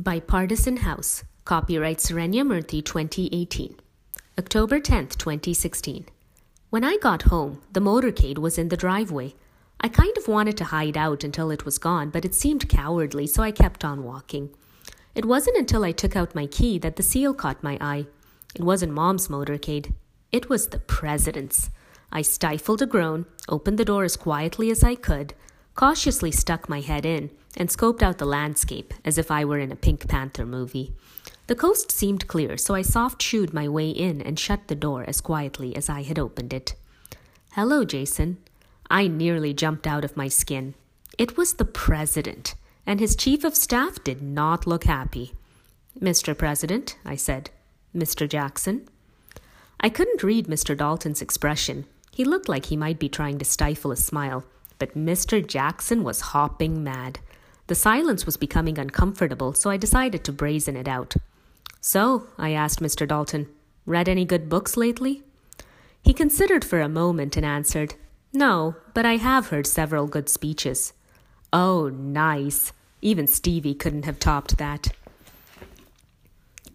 Bipartisan House. Copyright Serenya Murthy 2018. October 10, 2016. When I got home, the motorcade was in the driveway. I kind of wanted to hide out until it was gone, but it seemed cowardly, so I kept on walking. It wasn't until I took out my key that the seal caught my eye. It wasn't Mom's motorcade, it was the President's. I stifled a groan, opened the door as quietly as I could, cautiously stuck my head in, and scoped out the landscape as if I were in a Pink Panther movie. The coast seemed clear, so I soft shooed my way in and shut the door as quietly as I had opened it. Hello, Jason. I nearly jumped out of my skin. It was the President, and his chief of staff did not look happy. Mr. President, I said. Mr. Jackson. I couldn't read Mr. Dalton's expression. He looked like he might be trying to stifle a smile, but Mr. Jackson was hopping mad. The silence was becoming uncomfortable, so I decided to brazen it out. So, I asked Mr. Dalton, read any good books lately? He considered for a moment and answered, No, but I have heard several good speeches. Oh, nice. Even Stevie couldn't have topped that.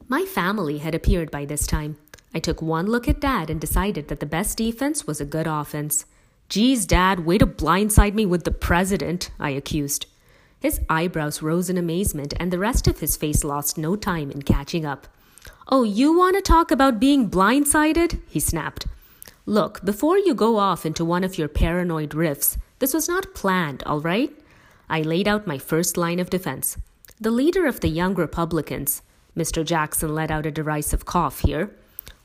My family had appeared by this time. I took one look at Dad and decided that the best defense was a good offense. Geez, Dad, way to blindside me with the president, I accused. His eyebrows rose in amazement, and the rest of his face lost no time in catching up. Oh, you want to talk about being blindsided? he snapped. Look, before you go off into one of your paranoid riffs, this was not planned, all right? I laid out my first line of defense. The leader of the Young Republicans, Mr. Jackson let out a derisive cough here,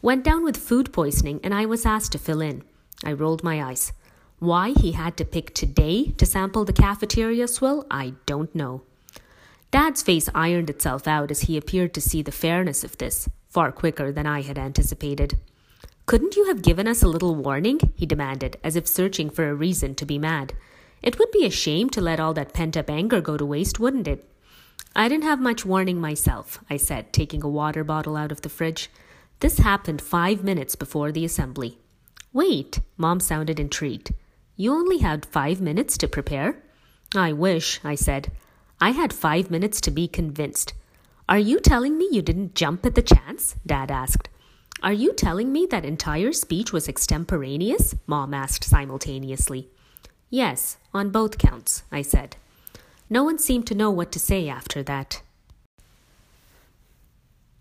went down with food poisoning, and I was asked to fill in. I rolled my eyes. Why he had to pick today to sample the cafeteria swill, I don't know. Dad's face ironed itself out as he appeared to see the fairness of this, far quicker than I had anticipated. Couldn't you have given us a little warning? he demanded, as if searching for a reason to be mad. It would be a shame to let all that pent up anger go to waste, wouldn't it? I didn't have much warning myself, I said, taking a water bottle out of the fridge. This happened five minutes before the assembly. Wait, Mom sounded intrigued. You only had five minutes to prepare? I wish, I said. I had five minutes to be convinced. Are you telling me you didn't jump at the chance? Dad asked. Are you telling me that entire speech was extemporaneous? Mom asked simultaneously. Yes, on both counts, I said. No one seemed to know what to say after that.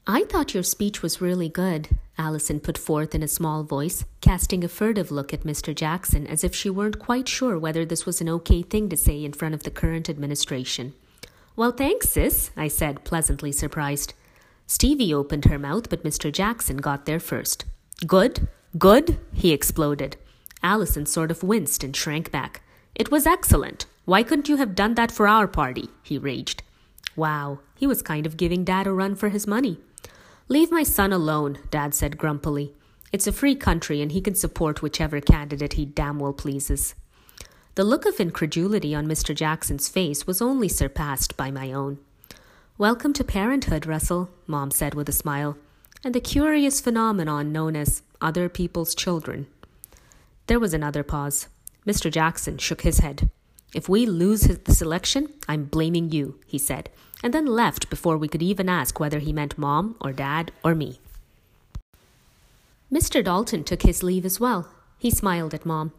I thought your speech was really good, Allison put forth in a small voice, casting a furtive look at Mr. Jackson as if she weren't quite sure whether this was an okay thing to say in front of the current administration. Well, thanks, sis, I said, pleasantly surprised. Stevie opened her mouth, but Mr. Jackson got there first. Good? Good? he exploded. Allison sort of winced and shrank back. It was excellent. Why couldn't you have done that for our party? he raged. Wow, he was kind of giving Dad a run for his money. Leave my son alone, Dad said grumpily. It's a free country and he can support whichever candidate he damn well pleases. The look of incredulity on Mr. Jackson's face was only surpassed by my own. Welcome to parenthood, Russell, Mom said with a smile, and the curious phenomenon known as other people's children. There was another pause. Mr. Jackson shook his head. If we lose this election, I'm blaming you, he said, and then left before we could even ask whether he meant mom or dad or me. Mr. Dalton took his leave as well. He smiled at mom.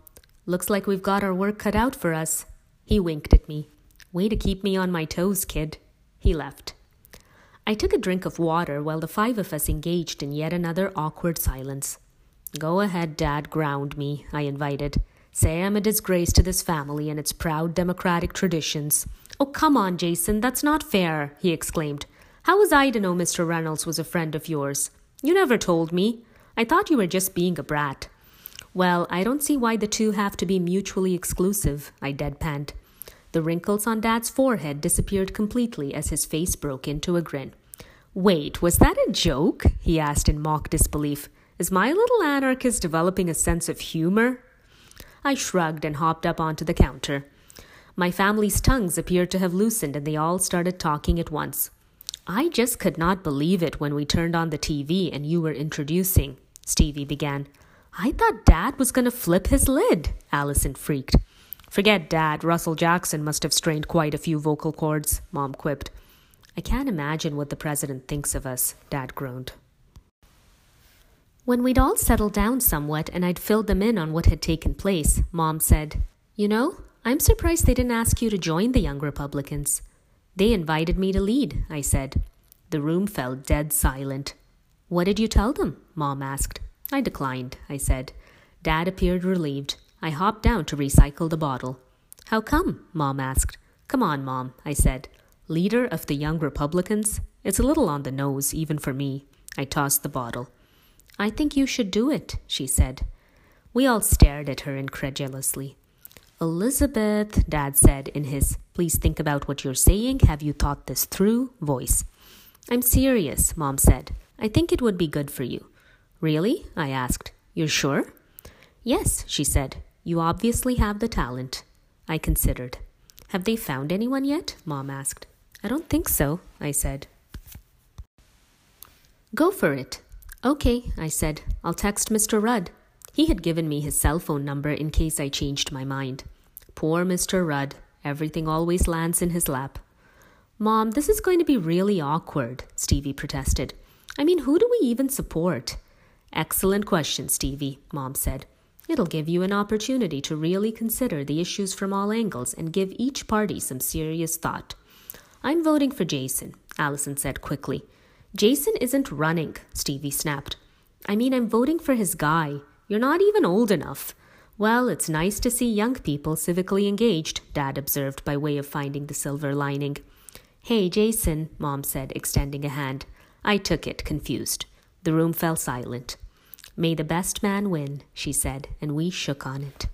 Looks like we've got our work cut out for us. He winked at me. Way to keep me on my toes, kid. He left. I took a drink of water while the five of us engaged in yet another awkward silence. Go ahead, Dad, ground me, I invited. Say I'm a disgrace to this family and its proud democratic traditions. Oh, come on, Jason, that's not fair, he exclaimed. How was I to know Mr. Reynolds was a friend of yours? You never told me. I thought you were just being a brat. Well, I don't see why the two have to be mutually exclusive, I deadpanned. The wrinkles on Dad's forehead disappeared completely as his face broke into a grin. Wait, was that a joke? he asked in mock disbelief. Is my little anarchist developing a sense of humor? I shrugged and hopped up onto the counter. My family's tongues appeared to have loosened and they all started talking at once. I just could not believe it when we turned on the TV and you were introducing, Stevie began. I thought Dad was going to flip his lid, Allison freaked. Forget Dad, Russell Jackson must have strained quite a few vocal cords, Mom quipped. I can't imagine what the president thinks of us, Dad groaned. When we'd all settled down somewhat and I'd filled them in on what had taken place, Mom said, You know, I'm surprised they didn't ask you to join the Young Republicans. They invited me to lead, I said. The room fell dead silent. What did you tell them? Mom asked. I declined, I said. Dad appeared relieved. I hopped down to recycle the bottle. How come? Mom asked. Come on, Mom, I said. Leader of the Young Republicans? It's a little on the nose, even for me. I tossed the bottle. I think you should do it, she said. We all stared at her incredulously. Elizabeth, Dad said in his please think about what you're saying, have you thought this through voice. I'm serious, Mom said. I think it would be good for you. Really? I asked. You're sure? Yes, she said. You obviously have the talent. I considered. Have they found anyone yet? Mom asked. I don't think so, I said. Go for it. Okay, I said. I'll text Mr. Rudd. He had given me his cell phone number in case I changed my mind. Poor Mr. Rudd. Everything always lands in his lap. Mom, this is going to be really awkward, Stevie protested. I mean, who do we even support? Excellent question, Stevie, Mom said. It'll give you an opportunity to really consider the issues from all angles and give each party some serious thought. I'm voting for Jason, Allison said quickly. Jason isn't running, Stevie snapped. I mean, I'm voting for his guy. You're not even old enough. Well, it's nice to see young people civically engaged, Dad observed by way of finding the silver lining. Hey, Jason, Mom said, extending a hand. I took it, confused. The room fell silent. May the best man win, she said, and we shook on it.